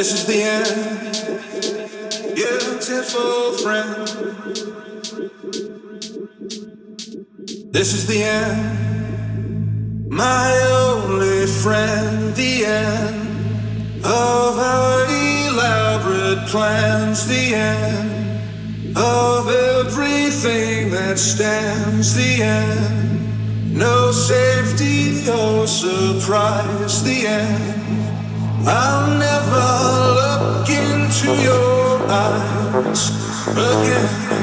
This is the end, beautiful friend. This is the end, my only friend. The end of our elaborate plans. The end of everything that stands. The end, no safety or surprise. The end. I'll never look into your eyes again.